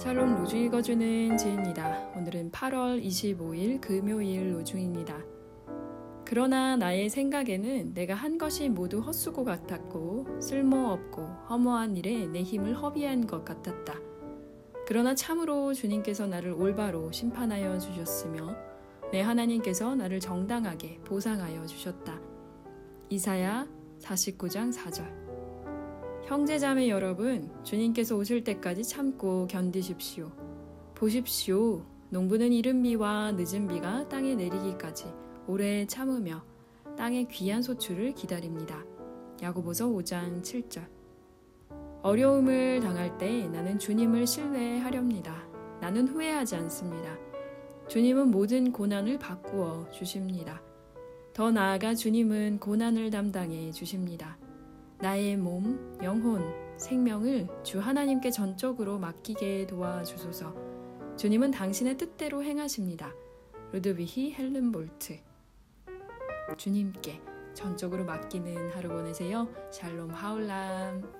샬롬 로중 읽어주는 지입니다. 오늘은 8월 25일 금요일 로중입니다. 그러나 나의 생각에는 내가 한 것이 모두 헛수고 같았고 쓸모없고 허무한 일에 내 힘을 허비한 것 같았다. 그러나 참으로 주님께서 나를 올바로 심판하여 주셨으며 내 하나님께서 나를 정당하게 보상하여 주셨다. 이사야 49장 4절 형제자매 여러분, 주님께서 오실 때까지 참고 견디십시오. 보십시오. 농부는 이른 비와 늦은 비가 땅에 내리기까지 오래 참으며 땅의 귀한 소출을 기다립니다. 야고보서 5장 7절. 어려움을 당할 때 나는 주님을 신뢰하렵니다. 나는 후회하지 않습니다. 주님은 모든 고난을 바꾸어 주십니다. 더 나아가 주님은 고난을 담당해 주십니다. 나의 몸, 영혼, 생명을 주 하나님께 전적으로 맡기게 도와주소서. 주님은 당신의 뜻대로 행하십니다. 루드비히 헬른볼트. 주님께 전적으로 맡기는 하루 보내세요. 샬롬 하울람.